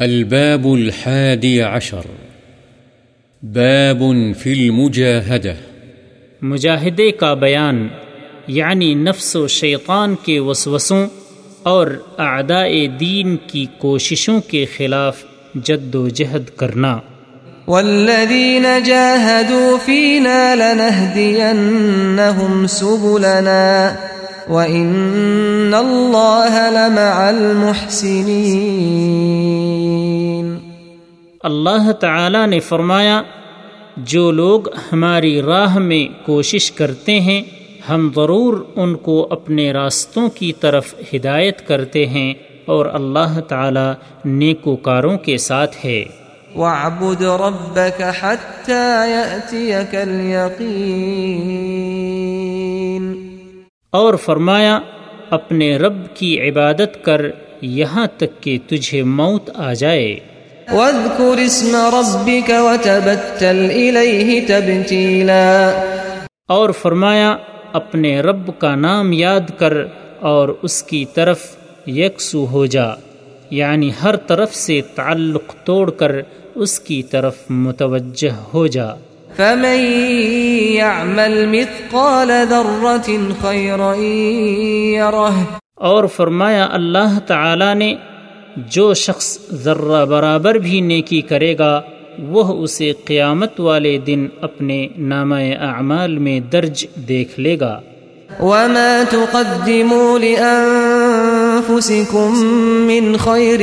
الباب الحادي عشر. باب في المجاهدة. مجاہدے کا بیان یعنی نفس و شیطان کے وسوسوں اور اعداء دین کی کوششوں کے خلاف جد و جہد کرنا۔ والذين جاهدوا فينا لنهدينهم سبلنا وإن الله لمع المحسنين اللہ تعالی نے فرمایا جو لوگ ہماری راہ میں کوشش کرتے ہیں ہم ضرور ان کو اپنے راستوں کی طرف ہدایت کرتے ہیں اور اللہ تعالی نیکوکاروں کے ساتھ ہے۔ واعبد ربك حتى يأتيك اليقين۔ اور فرمایا اپنے رب کی عبادت کر یہاں تک کہ تجھے موت آ جائے۔ واذكر اسم ربك وتبتل إليه تبتيلا. اور فرمایا اپنے رب کا نام یاد کر اور اس کی طرف یکسو ہو جا یعنی ہر طرف سے تعلق توڑ کر اس کی طرف متوجہ ہو جا۔ فمن يعمل مثقال ذرة خيرا يره۔ اور فرمایا اللہ تعالی نے جو شخص ذرہ برابر بھی نیکی کرے گا وہ اسے قیامت والے دن اپنے نامہ اعمال میں درج دیکھ لے گا۔ وما تقدموا لأنفسكم من خير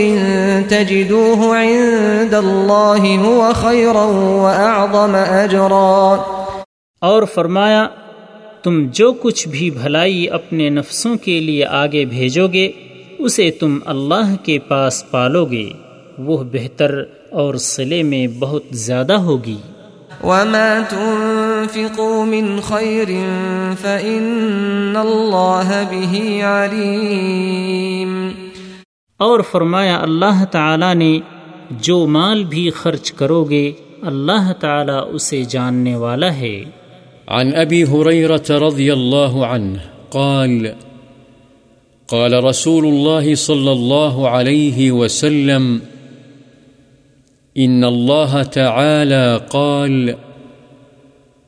تجدوه عند الله هو خيرا وأعظم أجرا۔ اور فرمایا تم جو کچھ بھی بھلائی اپنے نفسوں کے لیے آگے بھیجو گے اسے تم اللہ کے پاس پالو گے وہ بہتر اور صلے میں بہت زیادہ ہوگی۔ وما تنفقوا من خير فإن الله به عليم۔ اور فرمایا اللہ تعالی نے جو مال بھی خرچ کرو گے اللہ تعالی اسے جاننے والا ہے۔ عن هريرة رضي الله عنه قال قال رسول الله صلى الله عليه وسلم، إن الله تعالى قال،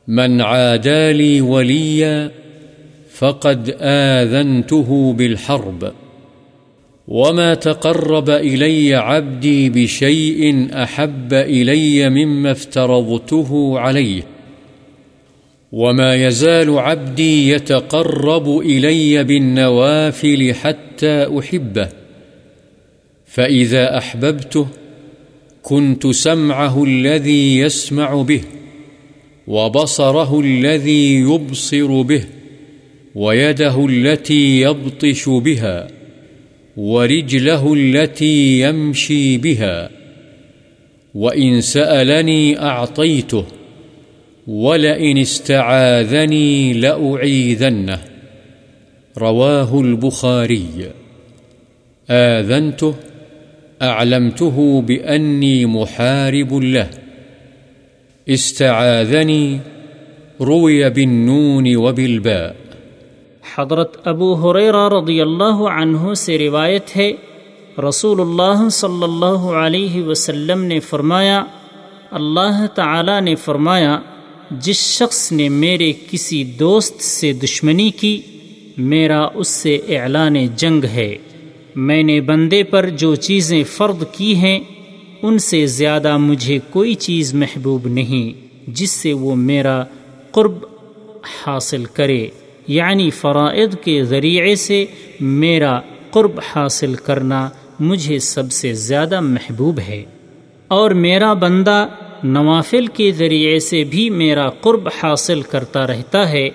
من عادى لي وليا فقد آذنته بالحرب، وما تقرب إلي عبدي بشيء أحب إلي مما افترضته عليه. وما يزال عبدي يتقرب إلي بالنوافل حتى أحبه فإذا أحببته كنت سمعه الذي يسمع به وبصره الذي يبصر به ويده التي يبطش بها ورجله التي يمشي بها وإن سألني أعطيته ولئن استعاذني لأعيذنه. رواه البخاري. آذنته، أعلمته بأني محارب له. استعاذني، روي بالنون وبالباء. حضرت ابو حریرہ رضی اللہ عنہ سے روایت ہے رسول اللہ صلی اللہ علیہ وسلم نے فرمایا، اللہ تعالی نے فرمایا جس شخص نے میرے کسی دوست سے دشمنی کی، میرا اس سے اعلان جنگ ہے۔ میں نے بندے پر جو چیزیں فرض کی ہیں، ان سے زیادہ مجھے کوئی چیز محبوب نہیں، جس سے وہ میرا قرب حاصل کرے۔ یعنی فرائض کے ذریعے سے میرا قرب حاصل کرنا مجھے سب سے زیادہ محبوب ہے۔ اور میرا بندہ نوافل کے ذریعے سے بھی میرا قرب حاصل کرتا رہتا ہے،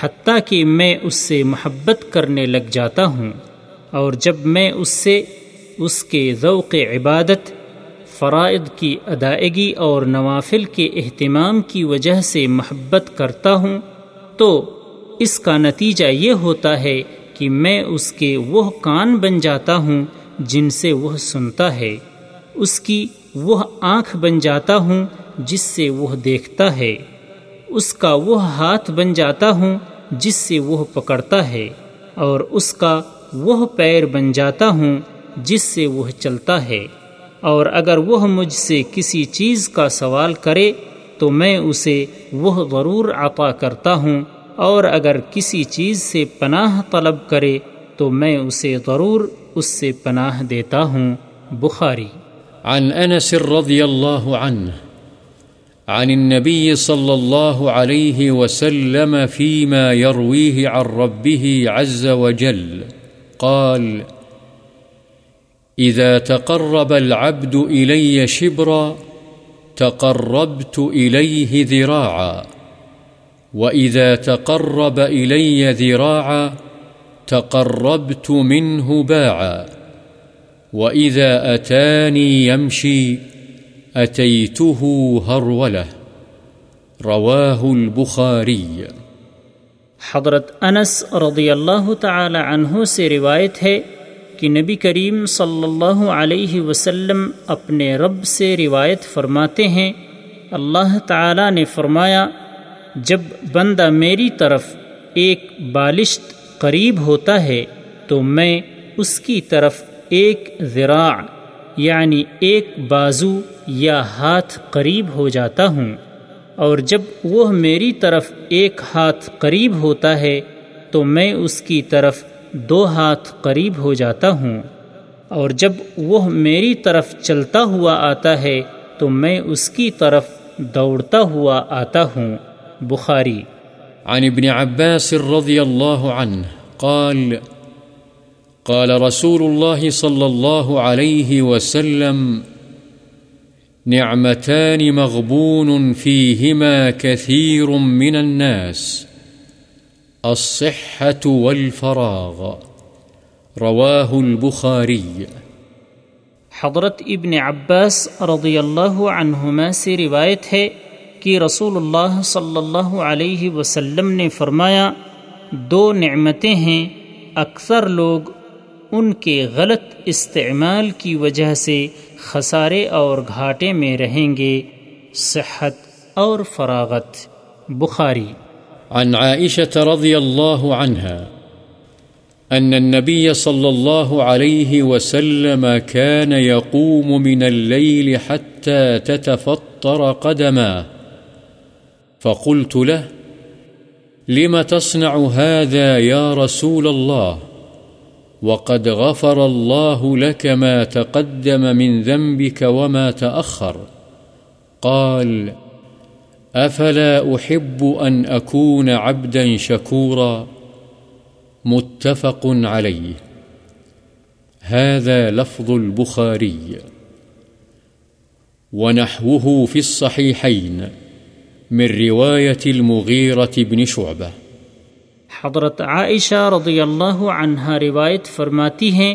حتیٰ کہ میں اس سے محبت کرنے لگ جاتا ہوں۔ اور جب میں اس سے، اس کے ذوق عبادت، فرائض کی ادائیگی اور نوافل کے اہتمام کی وجہ سے محبت کرتا ہوں، تو اس کا نتیجہ یہ ہوتا ہے کہ میں اس کے وہ کان بن جاتا ہوں جن سے وہ سنتا ہے۔ اس کی وہ آنکھ بن جاتا ہوں جس سے وہ دیکھتا ہے۔ اس کا وہ ہاتھ بن جاتا ہوں جس سے وہ پکڑتا ہے۔ اور اس کا وہ پیر بن جاتا ہوں جس سے وہ چلتا ہے۔ اور اگر وہ مجھ سے کسی چیز کا سوال کرے تو میں اسے وہ ضرور عطا کرتا ہوں۔ اور اگر کسی چیز سے پناہ طلب کرے تو میں اسے ضرور اس سے پناہ دیتا ہوں۔ بخاری۔ عن انس رضي الله عنه عن النبي صلى الله عليه وسلم فيما يرويه عن ربه عز وجل قال إذا تقرب العبد إلي شبرا، تقربت إليه ذراعا، وإذا تقرب إلي ذراعا، تقربت منه باعا. وإذا أتاني يمشي أتيته هرولة رواه البخاري. حضرت انس رضی اللہ تعالی عنہ سے روایت ہے کہ نبی کریم صلی اللہ علیہ وسلم اپنے رب سے روایت فرماتے ہیں۔ اللہ تعالی نے فرمایا، جب بندہ میری طرف ایک بالشت قریب ہوتا ہے، تو میں اس کی طرف ایک ذراع یعنی ایک بازو یا ہاتھ قریب ہو جاتا ہوں، اور جب وہ میری طرف ایک ہاتھ قریب ہوتا ہے، تو میں اس کی طرف دو ہاتھ قریب ہو جاتا ہوں۔ اور جب وہ میری طرف چلتا ہوا آتا ہے، تو میں اس کی طرف دوڑتا ہوا آتا ہوں۔ بخاری۔ عن ابن عباس رضي الله عنه قال قال رسول الله صلى الله عليه وسلم، نعمتان مغبون فيهما كثير من الناس، الصحة والفراغ. رواه البخاري. حضرت ابن عباس رضی اللہ عنہما سے روایت ہے کہ رسول اللہ صلی اللہ علیہ وسلم نے فرمایا، دو نعمتیں ہیں، اکثر لوگ ان کے غلط استعمال کی وجہ سے خسارے اور گھاٹے میں رہیں گے۔ صحت اور فراغت۔ بخاری۔ عن عائشة رضي الله عنها أن النبي صلى الله عليه وسلم كان يقوم من الليل حتى تتفطر قدماه فقلت له، لم تصنع هذا يا رسول الله؟ وقد غفر الله لك ما تقدم من ذنبك وما تأخر قال أفلا أحب أن أكون عبدا شكورا متفق عليه هذا لفظ البخاري ونحوه في الصحيحين من رواية المغيرة بن شعبة حضرت عائشہ رضی اللہ عنہا روایت فرماتی ہیں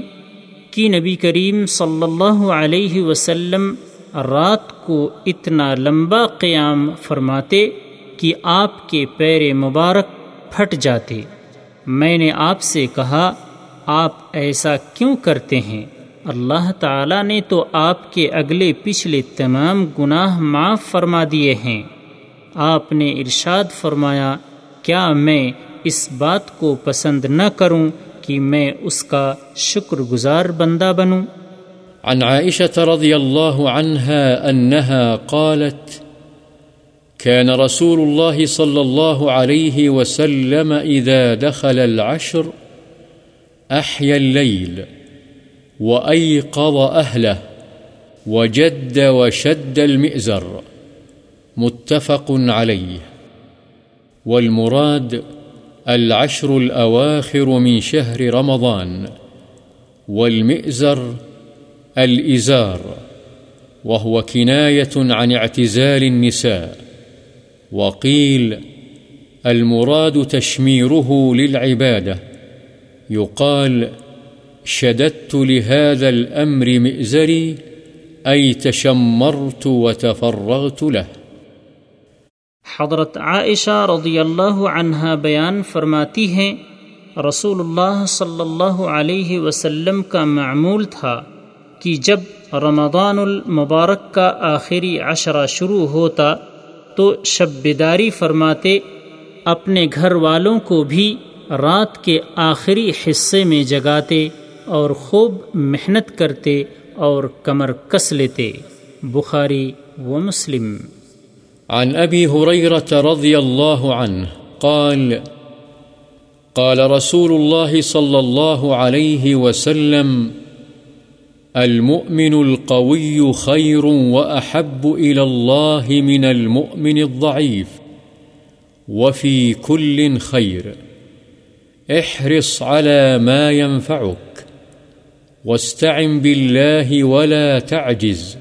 کہ نبی کریم صلی اللہ علیہ وسلم رات کو اتنا لمبا قیام فرماتے کہ آپ کے پیر مبارک پھٹ جاتے۔ میں نے آپ سے کہا، آپ ایسا کیوں کرتے ہیں؟ اللہ تعالی نے تو آپ کے اگلے پچھلے تمام گناہ معاف فرما دیے ہیں۔ آپ نے ارشاد فرمایا، کیا میں اس بات کو پسند نہ کروں کہ میں اس کا شکر گزار بندہ بنوں۔ عن عائشة رضي الله عنها أنها قالت كان رسول الله صلى الله عليه وسلم إذا دخل العشر أحيا الليل وأيقظ أهله وجد وشد المئزر متفق عليه والمراد العشر الأواخر من شهر رمضان والمئزر الإزار، وهو كناية عن اعتزال النساء. وقيل المراد تشميره للعبادة. يقال شددت لهذا الأمر مئزري، أي تشمرت وتفرغت له. حضرت عائشہ رضی اللہ عنہا بیان فرماتی ہیں، رسول اللہ صلی اللہ علیہ وسلم کا معمول تھا کہ جب رمضان المبارک کا آخری عشرہ شروع ہوتا تو شب بیداری فرماتے، اپنے گھر والوں کو بھی رات کے آخری حصے میں جگاتے اور خوب محنت کرتے اور کمر کس لیتے۔ بخاری و مسلم۔ عن أبي هريرة رضي الله عنه قال قال رسول الله صلى الله عليه وسلم، المؤمن القوي خير وأحب إلى الله من المؤمن الضعيف، وفي كل خير، احرص على ما ينفعك، واستعن بالله ولا تعجز،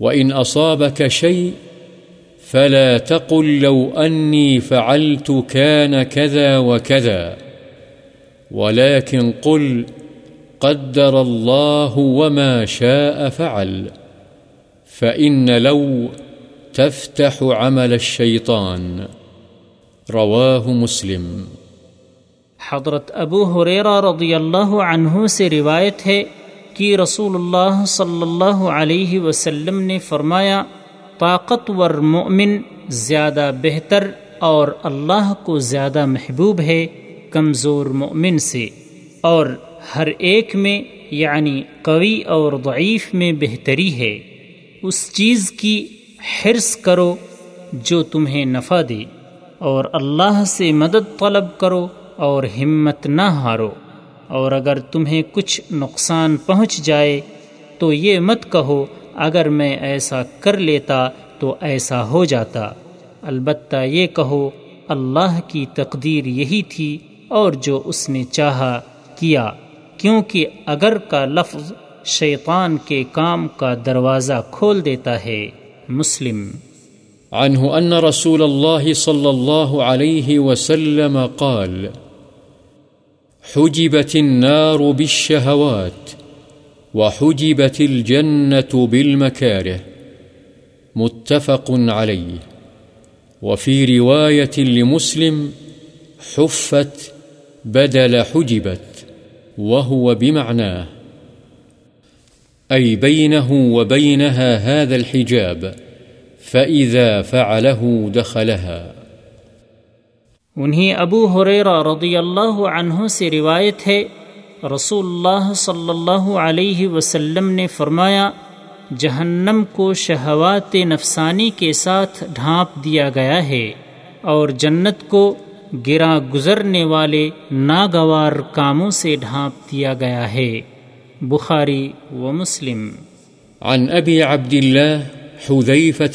وإن أصابك شيء فلا تقل لو أني فعلت كان كذا وكذا. ولكن قل قدر الله وما شاء فعل. فإن لو تفتح عمل الشيطان. رواه مسلم. حضرت ابو حریرہ رضی اللہ عنہ سے روایت ہے کہ رسول اللہ صلی اللہ علیہ وسلم نے فرمایا طاقتور مومن زیادہ بہتر اور اللہ کو زیادہ محبوب ہے کمزور مومن سے۔ اور ہر ایک میں یعنی قوی اور ضعیف میں بہتری ہے۔ اس چیز کی حرص کرو جو تمہیں نفع دے اور اللہ سے مدد طلب کرو اور ہمت نہ ہارو۔ اور اگر تمہیں کچھ نقصان پہنچ جائے تو یہ مت کہو اگر میں ایسا کر لیتا تو ایسا ہو جاتا۔ البتہ یہ کہو، اللہ کی تقدیر یہی تھی اور جو اس نے چاہا کیا، کیونکہ اگر کا لفظ شیطان کے کام کا دروازہ کھول دیتا ہے۔ مسلم۔ عنه أن رسول الله صلى الله عليه وسلم قال، حجبت النار بالشهوات وحجبت الجنة بالمكاره، متفق عليه. وفي رواية لمسلم، حفت بدل حجبت، وهو بمعناه. أي بينه وبينها هذا الحجاب، فإذا فعله دخلها. انہیں ابو حریرہ رضی اللہ عنہ سے روایت ہے رسول اللہ صلی اللہ علیہ وسلم نے فرمایا، جہنم کو شہوات نفسانی کے ساتھ ڈھانپ دیا گیا ہے اور جنت کو گرا گزرنے والے ناگوار کاموں سے ڈھانپ دیا گیا ہے۔ بخاری و مسلم۔ عن أبي عبد الله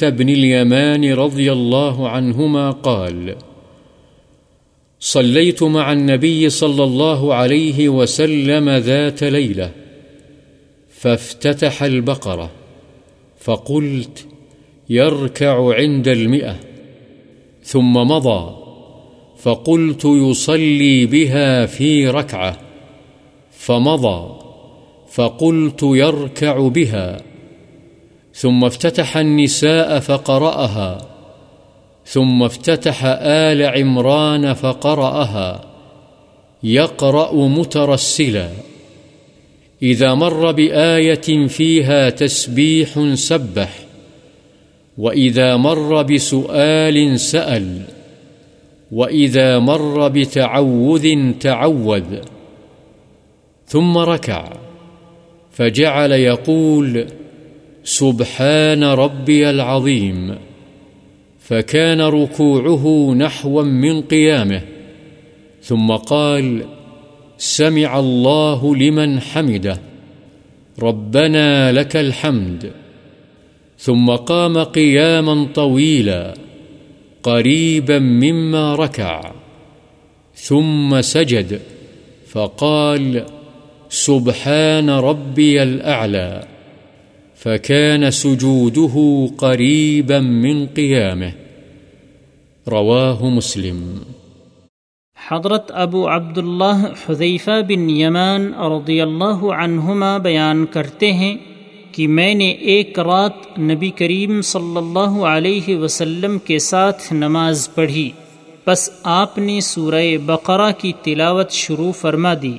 بن اليمان رضي الله عنهما قال صليت مع النبي صلى الله عليه وسلم ذات ليلة، فافتتح البقرة، فقلت يركع عند المئة. ثم مضى، فقلت يصلي بها في ركعة. فمضى، فقلت يركع بها. ثم افتتح النساء فقرأها. ثم افتتح آل عمران فقرأها. يقرأ مترسلا. إذا مر بآية فيها تسبيح سبح. وإذا مر بسؤال سأل. وإذا مر بتعوذ تعوذ. ثم ركع. فجعل يقول سبحان ربي العظيم. فكان ركوعه نحوا من قيامه، ثم قال سمع الله لمن حمده، ربنا لك الحمد. ثم قام قياما طويلا، قريبا مما ركع، ثم سجد، فقال سبحان ربي الأعلى. فكان سجوده قريبا من قيامه. رواه مسلم. حضرت ابو عبداللہ حذیفہ بن یمان رضی اللہ عنہما بیان کرتے ہیں کہ میں نے ایک رات نبی کریم صلی اللہ علیہ وسلم کے ساتھ نماز پڑھی بس آپ نے سورہ بقرہ کی تلاوت شروع فرما دی۔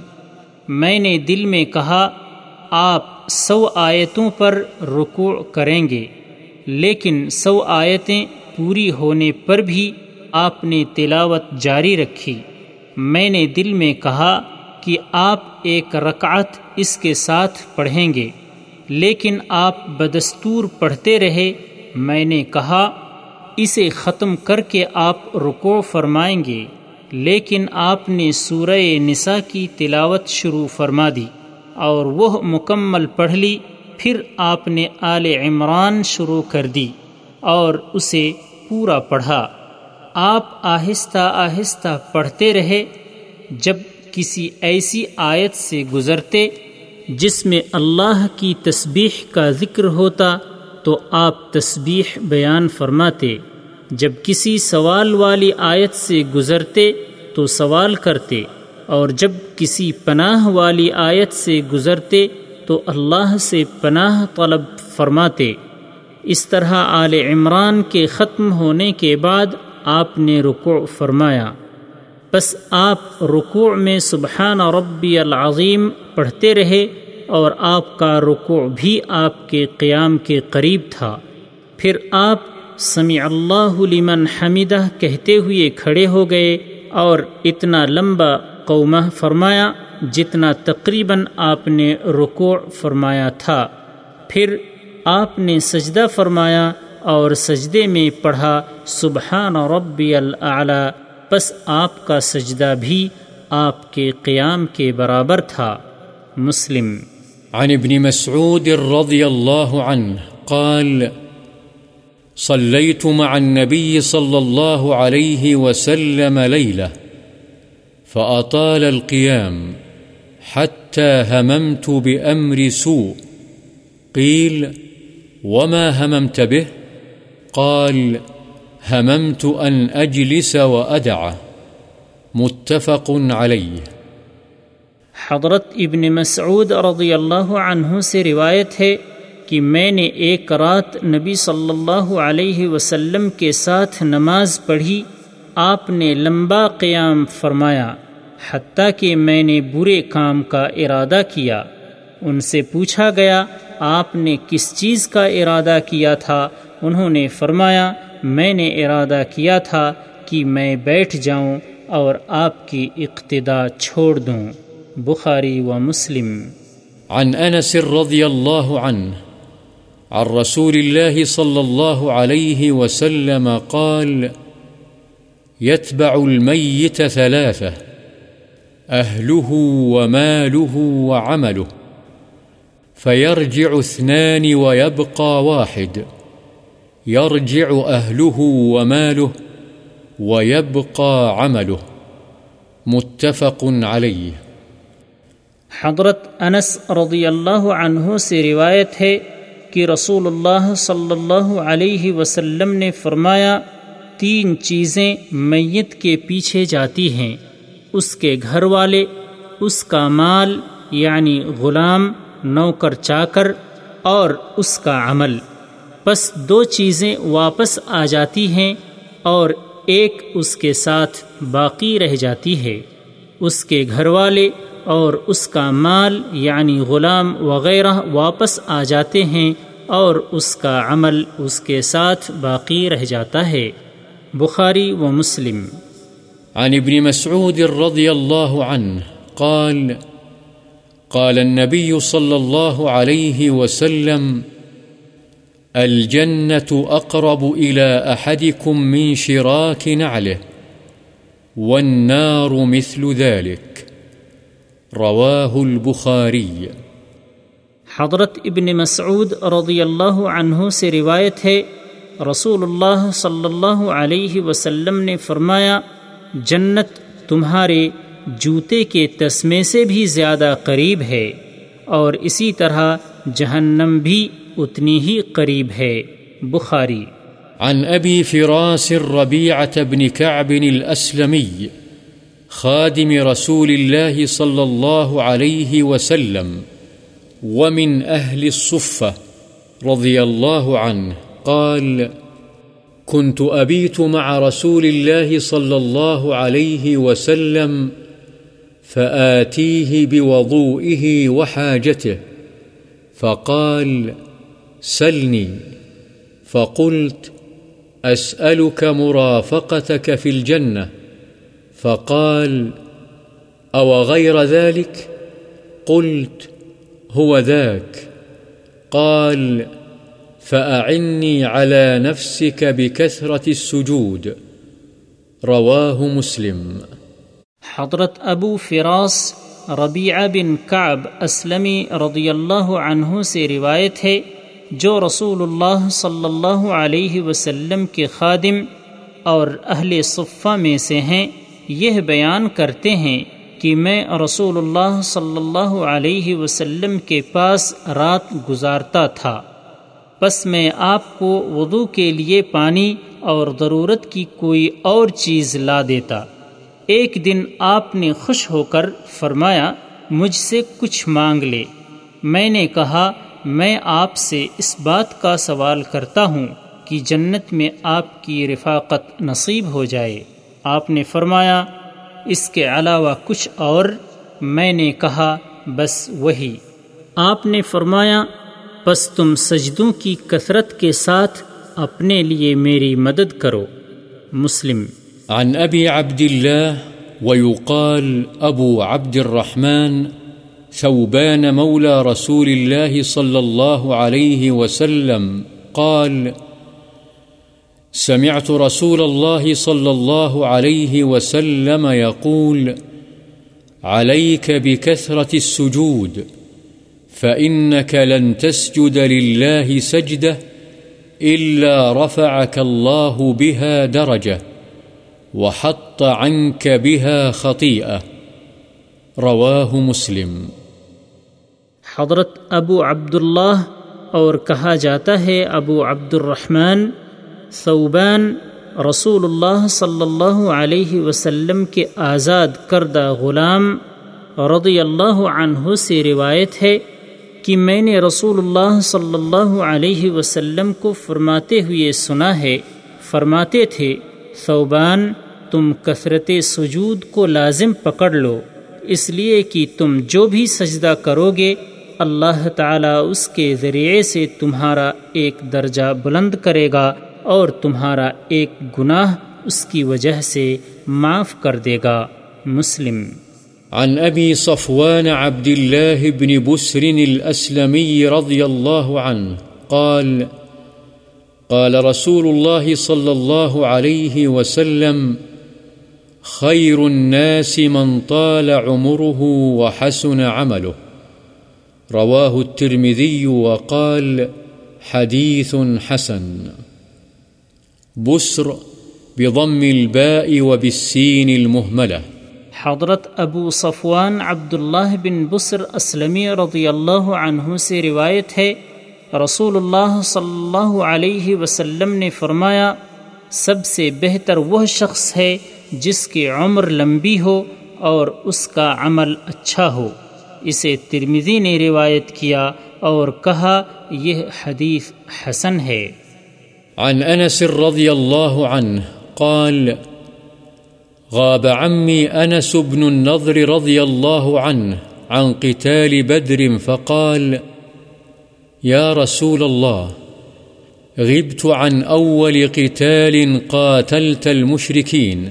میں نے دل میں کہا، آپ سو آیتوں پر رکوع کریں گے، لیکن سو آیتیں پوری ہونے پر بھی آپ نے تلاوت جاری رکھی۔ میں نے دل میں کہا کہ آپ ایک رکعت اس کے ساتھ پڑھیں گے، لیکن آپ بدستور پڑھتے رہے۔ میں نے کہا، اسے ختم کر کے آپ رکو فرمائیں گے، لیکن آپ نے سورہ نساء کی تلاوت شروع فرما دی۔ اور وہ مکمل پڑھ لی، پھر آپ نے آل عمران شروع کر دی اور اسے پورا پڑھا۔ آپ آہستہ آہستہ پڑھتے رہے، جب کسی ایسی آیت سے گزرتے جس میں اللہ کی تسبیح کا ذکر ہوتا، تو آپ تسبیح بیان فرماتے۔ جب کسی سوال والی آیت سے گزرتے، تو سوال کرتے۔ اور جب کسی پناہ والی آیت سے گزرتے تو اللہ سے پناہ طلب فرماتے۔ اس طرح آل عمران کے ختم ہونے کے بعد آپ نے رکوع فرمایا۔ بس آپ رکوع میں سبحان ربی العظیم پڑھتے رہے اور آپ کا رکوع بھی آپ کے قیام کے قریب تھا۔ پھر آپ سمیع اللہ لمن حمیدہ کہتے ہوئے کھڑے ہو گئے اور اتنا لمبا قومہ فرمایا، جتنا تقریباً آپ نے رکوع فرمایا تھا، پھر آپ نے سجدہ فرمایا اور سجدے میں پڑھا، سبحان ربی العلیٰ بس آپ کا سجدہ بھی آپ کے قیام کے برابر تھا۔ مسلم۔ عن ابن مسعود رضي الله عنه قال صليت مع النبي صلى الله عليه وسلم ليلة فأطال القيام حتى هممت بأمر سوء. قيل، وما هممت به؟ قال، هممت أن أجلس وأدع متفق عليه. حضرت ابن مسعود رضی اللہ عنہ سے روایت ہے کہ میں نے ایک رات نبی صلی اللہ علیہ وسلم کے ساتھ نماز پڑھی، آپ نے لمبا قیام فرمایا۔ حتیٰ کہ میں نے برے کام کا ارادہ کیا۔ ان سے پوچھا گیا، آپ نے کس چیز کا ارادہ کیا تھا؟ انہوں نے فرمایا، میں نے ارادہ کیا تھا کہ میں بیٹھ جاؤں اور آپ کی اقتدا چھوڑ دوں۔ بخاری و مسلم۔ عن أنس رضي الله عنه عن رسول الله صلى الله عليه وسلم قال يتبع الميت ثلاثة أهله وماله وعمله. فيرجع اثنان ويبقى واحد. يرجع أهله وماله ويبقى عمله. متفق عليه. حضرت انس رضی اللہ عنہ سے روایت ہے کہ رسول اللہ صلی اللہ علیہ وسلم نے فرمایا، تین چیزیں میت کے پیچھے جاتی ہیں۔ اس کے گھر والے، اس کا مال یعنی غلام، نوکر چاکر اور اس کا عمل۔ بس دو چیزیں واپس آ جاتی ہیں اور ایک اس کے ساتھ باقی رہ جاتی ہے۔ اس کے گھر والے اور اس کا مال یعنی غلام وغیرہ واپس آ جاتے ہیں اور اس کا عمل اس کے ساتھ باقی رہ جاتا ہے۔ بخاری و مسلم۔ عن ابن مسعود رضي الله عنه قال قال النبي صلى الله عليه وسلم، الجنة أقرب إلى أحدكم من شراك نعله والنار مثل ذلك رواه البخاري حضرت ابن مسعود رضی اللہ عنہ سے روایت ہے، رسول اللہ صلی اللہ علیہ وسلم نے فرمایا جنت تمہارے جوتے کے تسمے سے بھی زیادہ قریب ہے اور اسی طرح جہنم بھی اتنی ہی قریب ہے۔ بخاری۔ عن أبي فراس الربيعة بن كعب الأسلمي خادم رسول الله صلى الله عليه وسلم، ومن أهل الصفة رضي الله عنه قال كنت أبيت مع رسول الله صلى الله عليه وسلم فآتيه بوضوئه وحاجته، فقال سلني. فقلت أسألك مرافقتك في الجنة. فقال أو غير ذلك؟ قلت هو ذاك. قال فأعني على نفسك بكثرة السجود رواه مسلم حضرت ابو فراس ربیعہ بن کعب اسلمی رضی اللہ عنہ سے روایت ہے، جو رسول اللہ صلی اللہ علیہ وسلم کے خادم اور اہل صفہ میں سے ہیں۔ یہ بیان کرتے ہیں کہ میں رسول اللہ صلی اللہ علیہ وسلم کے پاس رات گزارتا تھا۔ بس میں آپ کو وضو کے لیے پانی اور ضرورت کی کوئی اور چیز لا دیتا۔ ایک دن آپ نے خوش ہو کر فرمایا، مجھ سے کچھ مانگ لے۔ میں نے کہا، میں آپ سے اس بات کا سوال کرتا ہوں کہ جنت میں آپ کی رفاقت نصیب ہو جائے۔ آپ نے فرمایا، اس کے علاوہ کچھ اور؟ میں نے کہا، بس وہی۔ آپ نے فرمایا بس تم سجدوں کی کثرت کے ساتھ اپنے لیے میری مدد کرو۔ مسلم۔ عن أبي عبد الله ويقال أبو عبد الرحمن ثوبان مولى رسول الله صلى الله عليه وسلم قال، سمعت رسول الله صلى الله عليه وسلم يقول عليك بكثرة السجود۔ فإنك لن تسجد لله سجدة إلا رفعك الله بها درجة وحط عنك بها خطيئة رواه مسلم حضرت ابو عبداللہ اور کہا جاتا ہے ابو عبد الرحمن صوبان رسول اللہ صلی اللہ علیہ وسلم کے آزاد کردہ غلام رضی اللہ عنہ سے روایت ہے کہ میں نے رسول اللہ صلی اللہ علیہ وسلم کو فرماتے ہوئے سنا ہے۔ فرماتے تھے صوبان تم کثرت سجود کو لازم پکڑ لو، اس لیے کہ تم جو بھی سجدہ کرو گے، اللہ تعالیٰ اس کے ذریعے سے تمہارا ایک درجہ بلند کرے گا اور تمہارا ایک گناہ اس کی وجہ سے معاف کر دے گا۔ مسلم عن أبي صفوان عبد الله بن بسر الأسلمي رضي الله عنه قال قال رسول الله صلى الله عليه وسلم، خير الناس من طال عمره وحسن عمله. رواه الترمذي وقال، حديث حسن. بسر بضم الباء وبالسين المهملة. حضرت ابو صفوان عبداللہ بن بسر اسلمی رضی اللہ عنہ سے روایت ہے رسول اللہ صلی اللہ علیہ وسلم نے فرمایا، سب سے بہتر وہ شخص ہے جس کی عمر لمبی ہو اور اس کا عمل اچھا ہو۔ اسے ترمزی نے روایت کیا اور کہا، یہ حدیث حسن ہے۔ عن أنس رضي الله عنه قال غاب عمي أنس بن النضر رضي الله عنه عن قتال بدر فقال، يا رسول الله، غبت عن أول قتال قاتلت المشركين،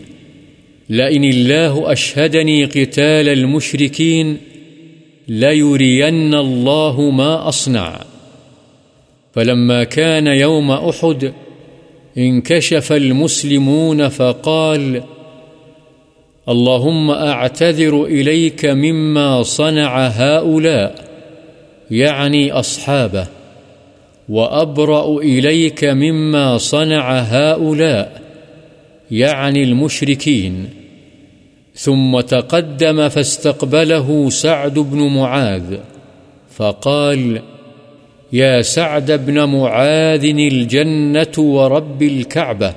لئن الله أشهدني قتال المشركين ليرين الله ما أصنع. فلما كان يوم أحد، انكشف المسلمون فقال اللهم أعتذر إليك مما صنع هؤلاء، يعني أصحابه، وأبرأ إليك مما صنع هؤلاء، يعني المشركين. ثم تقدم فاستقبله سعد بن معاذ، فقال يا سعد بن معاذ الجنة ورب الكعبة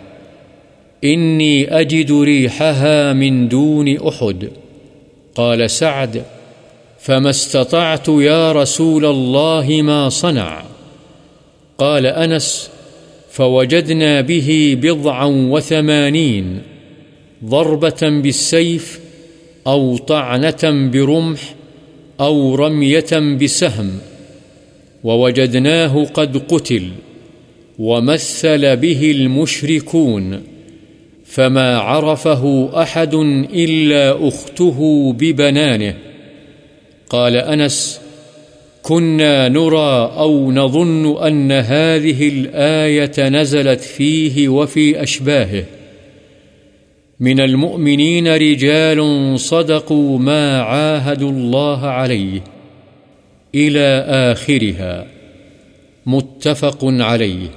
إني أجد ريحها من دون أحد قال سعد فما استطعت يا رسول الله ما صنع قال أنس فوجدنا به بضعا وثمانين ضربة بالسيف أو طعنة برمح أو رمية بسهم ووجدناه قد قتل ومثل به المشركون فما عرفه أحد إلا أخته ببنانه. قال أنس، كنا نرى أو نظن أن هذه الآية نزلت فيه وفي أشباهه. من المؤمنين رجال صدقوا ما عاهدوا الله عليه إلى آخرها. متفق عليه.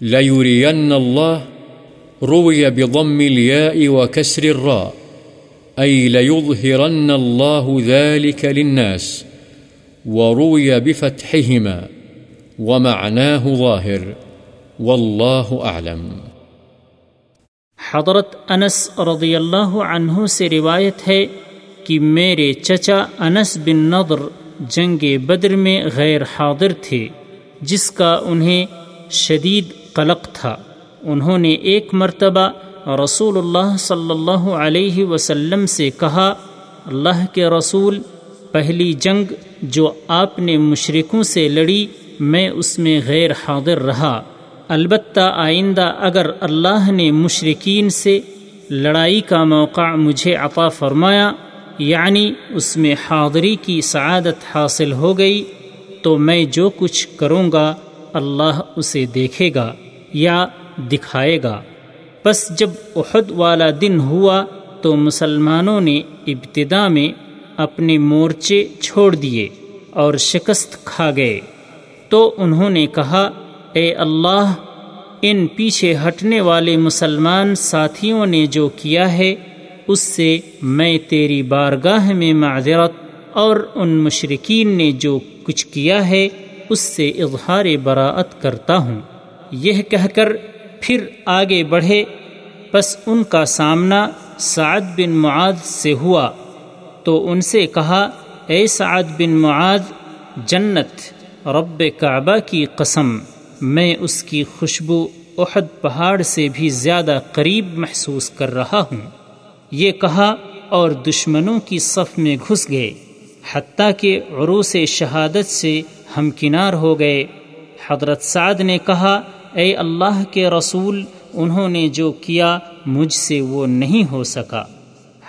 ليرين الله روي بضم الياء وكسر الراء، أي ليظهرن الله ذلك للناس، وروي بفتحهما، ومعناه ظاهر، والله أعلم. حضرت انس رضی اللہ عنہ سے روایت ہے کہ میرے چچا انس بن نضر جنگ بدر میں غیر حاضر تھے، جس کا انہیں شدید قلق تھا۔ انہوں نے ایک مرتبہ رسول اللہ صلی اللہ علیہ وسلم سے کہا، اللہ کے رسول، پہلی جنگ جو آپ نے مشرقوں سے لڑی، میں اس میں غیر حاضر رہا۔ البتہ آئندہ اگر اللہ نے مشرقین سے لڑائی کا موقع مجھے عطا فرمایا یعنی اس میں حاضری کی سعادت حاصل ہو گئی، تو میں جو کچھ کروں گا، اللہ اسے دیکھے گا۔ یا دکھائے گا۔ بس جب احد والا دن ہوا تو مسلمانوں نے ابتدا میں اپنے مورچے چھوڑ دیے اور شکست کھا گئے۔ تو انہوں نے کہا، اے اللہ، ان پیچھے ہٹنے والے مسلمان ساتھیوں نے جو کیا ہے، اس سے میں تیری بارگاہ میں معذرت اور ان مشرقین نے جو کچھ کیا ہے، اس سے اظہار براعت کرتا ہوں۔ یہ کہہ کر پھر آگے بڑھے بس ان کا سامنا سعد بن معاذ سے ہوا۔ تو ان سے کہا، اے سعد بن معاذ، جنت، رب کعبہ کی قسم، میں اس کی خوشبو احد پہاڑ سے بھی زیادہ قریب محسوس کر رہا ہوں۔ یہ کہا، اور دشمنوں کی صف میں گھس گئے، حتیٰ کہ عروس شہادت سے ہمکنار ہو گئے۔ حضرت سعد نے کہا اے اللہ کے رسول، انہوں نے جو کیا مجھ سے وہ نہیں ہو سکا۔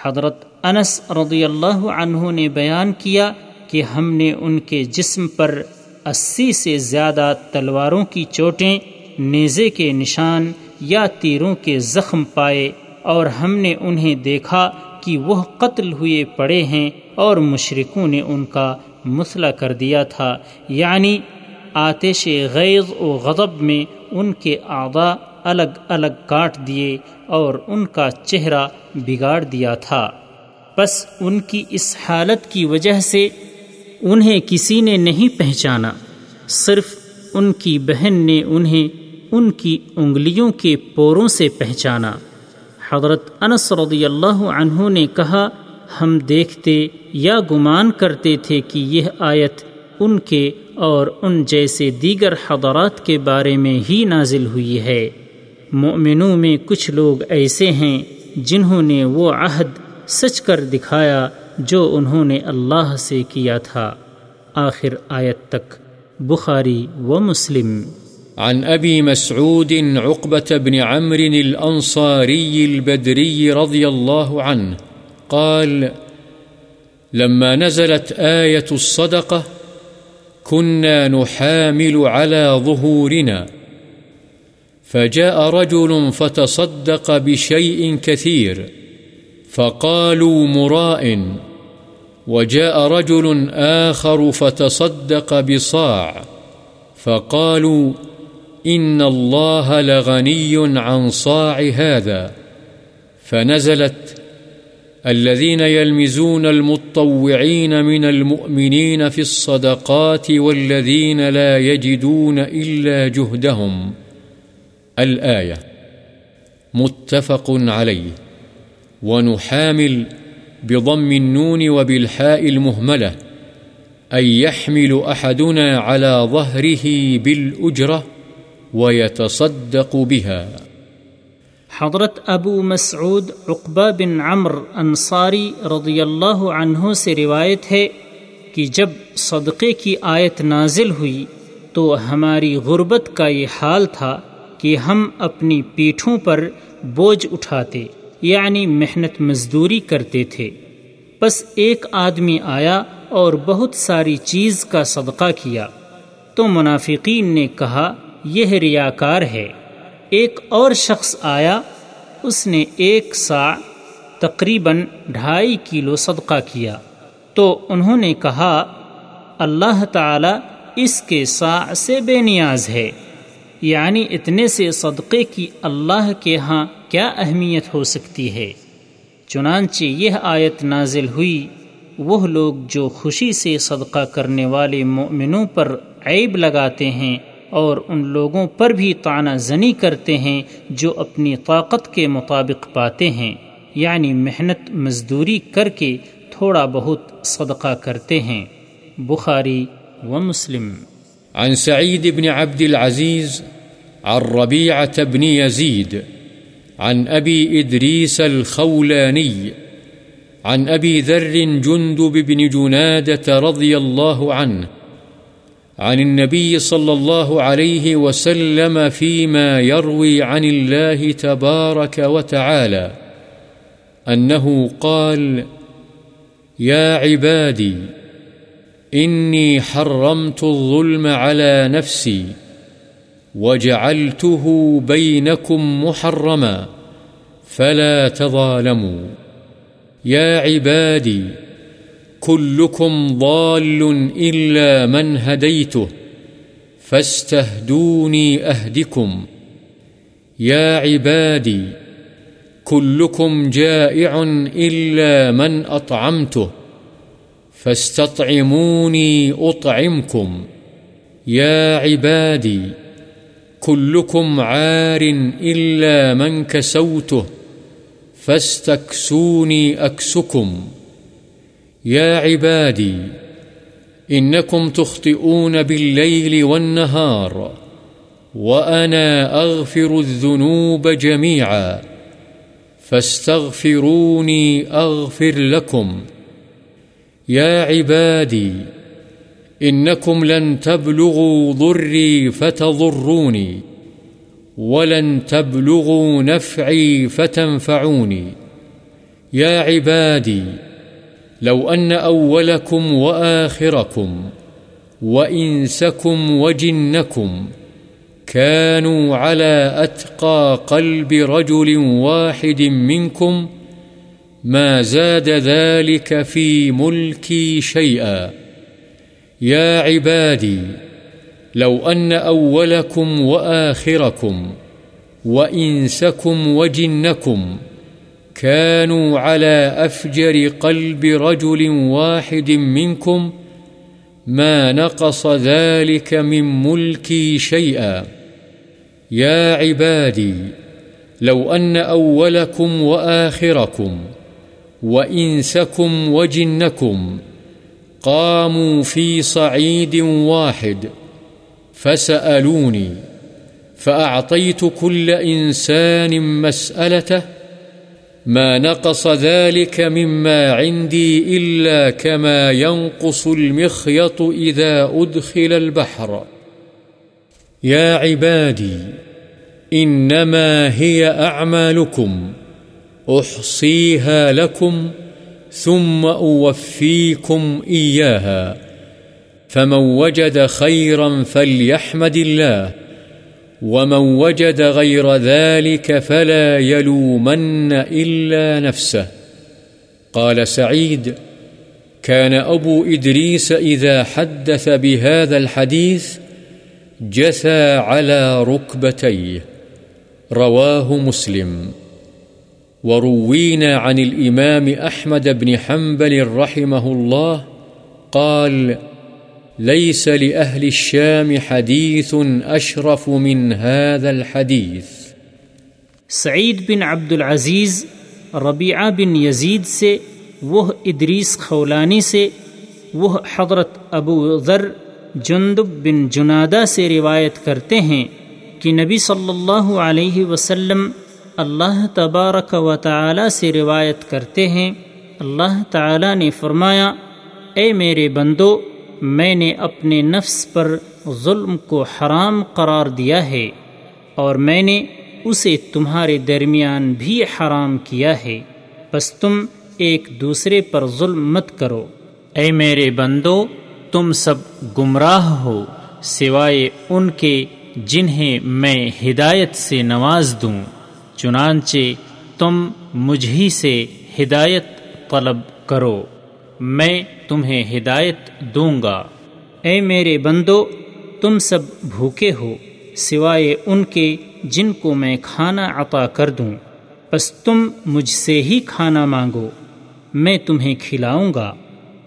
حضرت انس رضی اللہ عنہ نے بیان کیا کہ ہم نے ان کے جسم پر اسی سے زیادہ تلواروں کی چوٹیں، نیزے کے نشان یا تیروں کے زخم پائے اور ہم نے انہیں دیکھا کہ وہ قتل ہوئے پڑے ہیں اور مشرقوں نے ان کا مسئلہ کر دیا تھا۔ یعنی آتش غیظ و غضب میں ان کے اعضاء الگ الگ کاٹ دیے اور ان کا چہرہ بگاڑ دیا تھا۔ بس ان کی اس حالت کی وجہ سے انہیں کسی نے نہیں پہچانا۔ صرف ان کی بہن نے انہیں ان کی انگلیوں کے پوروں سے پہچانا۔ حضرت انس رضی اللہ عنہ نے کہا، ہم دیکھتے یا گمان کرتے تھے کہ یہ آیت ان کے اور ان جیسے دیگر حضرات کے بارے میں ہی نازل ہوئی ہے۔ مومنوں میں کچھ لوگ ایسے ہیں جنہوں نے وہ عہد سچ کر دکھایا جو انہوں نے اللہ سے کیا تھا۔ آخر آیت تک، بخاری و مسلم۔ عن أبي مسعود عقبة بن عمرو الأنصاري البدري رضي الله عنه قال، لما نزلت آية الصدقة كنا نحامل على ظهورنا. فجاء رجل فتصدق بشيء كثير، فقالوا مراء، وجاء رجل آخر فتصدق بصاع، فقالوا إن الله لغني عن صاع هذا. فنزلت الذين يلمزون المطوعين من المؤمنين في الصدقات والذين لا يجدون إلا جهدهم. الآية متفق عليه. ونحامل بضم النون وبالحاء المهملة. أن يحمل أحدنا على ظهره بالأجرة ويتصدق بها. حضرت ابو مسعود عقبہ بن عمر انصاری رضی اللہ عنہ سے روایت ہے کہ جب صدقے کی آیت نازل ہوئی تو ہماری غربت کا یہ حال تھا کہ ہم اپنی پیٹھوں پر بوجھ اٹھاتے یعنی محنت مزدوری کرتے تھے۔ بس ایک آدمی آیا اور بہت ساری چیز کا صدقہ کیا۔ تو منافقین نے کہا، یہ ریاکار ہے۔ ایک اور شخص آیا، اس نے ایک سا تقریباً ڈھائی کلو صدقہ کیا۔ تو انہوں نے کہا، اللہ تعالی اس کے سا سے بے نیاز ہے۔ یعنی اتنے سے صدقے کی اللہ کے ہاں کیا اہمیت ہو سکتی ہے؟ چنانچہ یہ آیت نازل ہوئی، وہ لوگ جو خوشی سے صدقہ کرنے والے مومنوں پر عیب لگاتے ہیں اور ان لوگوں پر بھی تعنہ زنی کرتے ہیں جو اپنی طاقت کے مطابق پاتے ہیں یعنی محنت مزدوری کر کے تھوڑا بہت صدقہ کرتے ہیں۔ بخاری و مسلم۔ عن سعيد بن عبد العزيز عن ربيعة بن يزيد عن أبي إدريس الخولاني عن أبي ذر جندب بن جنادة رضي الله عنه عن النبي صلى الله عليه وسلم فيما يروي عن الله تبارك وتعالى، أنه قال يا عبادي، إني حرمت الظلم على نفسي وجعلته بينكم محرما، فلا تظالموا. يا عبادي كلكم ضال إلا من هديته فاستهدوني أهدكم يا عبادي كلكم جائع إلا من أطعمته فاستطعموني أطعمكم يا عبادي كلكم عار إلا من كسوته فاستكسوني أكسكم يا عبادي، إنكم تخطئون بالليل والنهار، وأنا أغفر الذنوب جميعا، فاستغفروني أغفر لكم. يا عبادي، إنكم لن تبلغوا ضري فتضروني، ولن تبلغوا نفعي فتنفعوني. يا عبادي لو أن أولكم وآخركم وإنسكم وجنكم كانوا على أتقى قلب رجل واحد منكم ما زاد ذلك في ملكي شيئا يا عبادي لو أن أولكم وآخركم وإنسكم وجنكم كانوا على أفجر قلب رجل واحد منكم ما نقص ذلك من ملكي شيئا. يا عبادي، لو أن أولكم وآخركم وإنسكم وجنكم قاموا في صعيد واحد فسألوني فأعطيت كل إنسان مسألته ما نقص ذلك مما عندي إلا كما ينقص المخيط إذا أدخل البحر. يا عبادي، إنما هي أعمالكم، أحصيها لكم، ثم أوفيكم إياها، فمن وجد خيرا فليحمد الله. ومن وجد غير ذلك فلا يلومن إلا نفسه قال سعيد، كان أبو إدريس إذا حدث بهذا الحديث جثى على ركبتيه رواه مسلم وروينا عن الإمام أحمد بن حنبل رحمه الله قال ليس لأهل الشام حديث أشرف من هذا الحديث. سعید بن عبد العزیز ربیعہ بن یزید سے وہ ادریس خولانی سے وہ حضرت ابو ذر جندب بن جنادہ سے روایت کرتے ہیں کہ نبی صلی اللہ علیہ وسلم اللہ تبارک و تعالی سے روایت کرتے ہیں۔ اللہ تعالی نے فرمایا، اے میرے بندو میں نے اپنے نفس پر ظلم کو حرام قرار دیا ہے اور میں نے اسے تمہارے درمیان بھی حرام کیا ہے۔ بس تم ایک دوسرے پر ظلم مت کرو۔ اے میرے بندو، تم سب گمراہ ہو، سوائے ان کے جنہیں میں ہدایت سے نواز دوں۔ چنانچہ تم مجھ ہی سے ہدایت طلب کرو۔ میں تمہیں ہدایت دوں گا اے میرے بندو، تم سب بھوکے ہو، سوائے ان کے جن کو میں کھانا عطا کر دوں۔ بس تم مجھ سے ہی کھانا مانگو، میں تمہیں کھلاؤں گا۔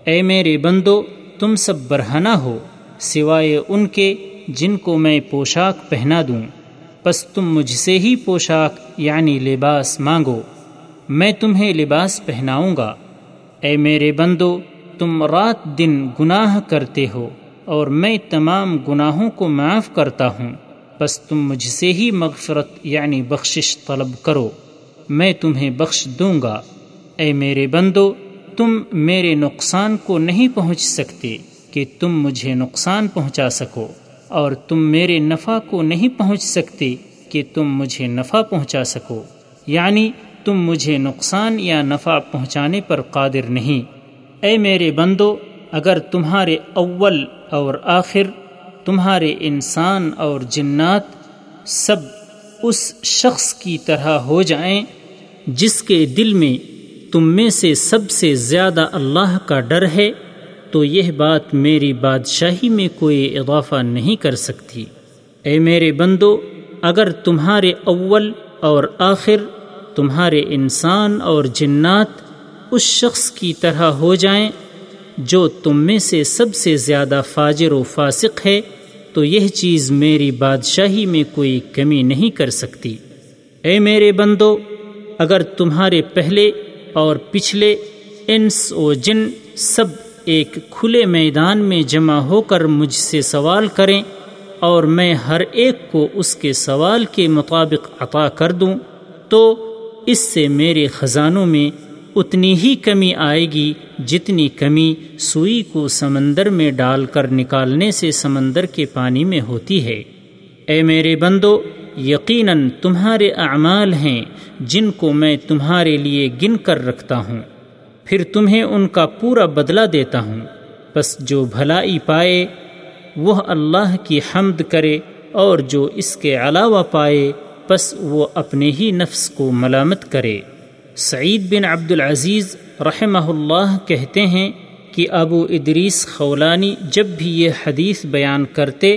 اے میرے بندو، تم سب برہنہ ہو، سوائے ان کے جن کو میں پوشاک پہنا دوں۔ بس تم مجھ سے ہی پوشاک یعنی لباس مانگو۔ میں تمہیں لباس پہناؤں گا۔ اے میرے بندو، تم رات دن گناہ کرتے ہو اور میں تمام گناہوں کو معاف کرتا ہوں۔ بس تم مجھ سے ہی مغفرت یعنی بخشش طلب کرو، میں تمہیں بخش دوں گا۔ اے میرے بندو، تم میرے نقصان کو نہیں پہنچ سکتے کہ تم مجھے نقصان پہنچا سکو، اور تم میرے نفع کو نہیں پہنچ سکتے کہ تم مجھے نفع پہنچا سکو۔ یعنی تم مجھے نقصان یا نفع پہنچانے پر قادر نہیں۔ اے میرے بندو، اگر تمہارے اول اور آخر، تمہارے انسان اور جنات سب اس شخص کی طرح ہو جائیں، جس کے دل میں تم میں سے سب سے زیادہ اللہ کا ڈر ہے، تو یہ بات میری بادشاہی میں کوئی اضافہ نہیں کر سکتی۔ اے میرے بندو، اگر تمہارے اول اور آخر تمہارے انسان اور جنات اس شخص کی طرح ہو جائیں جو تم میں سے سب سے زیادہ فاجر و فاسق ہے، تو یہ چیز میری بادشاہی میں کوئی کمی نہیں کر سکتی۔ اے میرے بندو، اگر تمہارے پہلے اور پچھلے انس و جن سب ایک کھلے میدان میں جمع ہو کر مجھ سے سوال کریں اور میں ہر ایک کو اس کے سوال کے مطابق عطا کر دوں، تو اس سے میرے خزانوں میں اتنی ہی کمی آئے گی جتنی کمی سوئی کو سمندر میں ڈال کر نکالنے سے سمندر کے پانی میں ہوتی ہے۔ اے میرے بندو، یقیناً تمہارے اعمال ہیں جن کو میں تمہارے لیے گن کر رکھتا ہوں۔ پھر تمہیں ان کا پورا بدلہ دیتا ہوں۔ بس جو بھلائی پائے، وہ اللہ کی حمد کرے اور جو اس کے علاوہ پائے بس وہ اپنے ہی نفس کو ملامت کرے۔ سعید بن عبد العزیز رحمہ اللہ کہتے ہیں کہ ابو ادریس خولانی جب بھی یہ حدیث بیان کرتے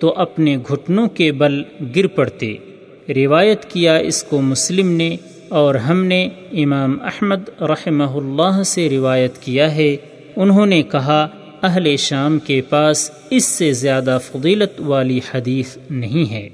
تو اپنے گھٹنوں کے بل گر پڑتے۔ روایت کیا اس کو مسلم نے اور ہم نے امام احمد رحمہ اللہ سے روایت کیا ہے۔ انہوں نے کہا، اہل شام کے پاس اس سے زیادہ فضیلت والی حدیث نہیں ہے۔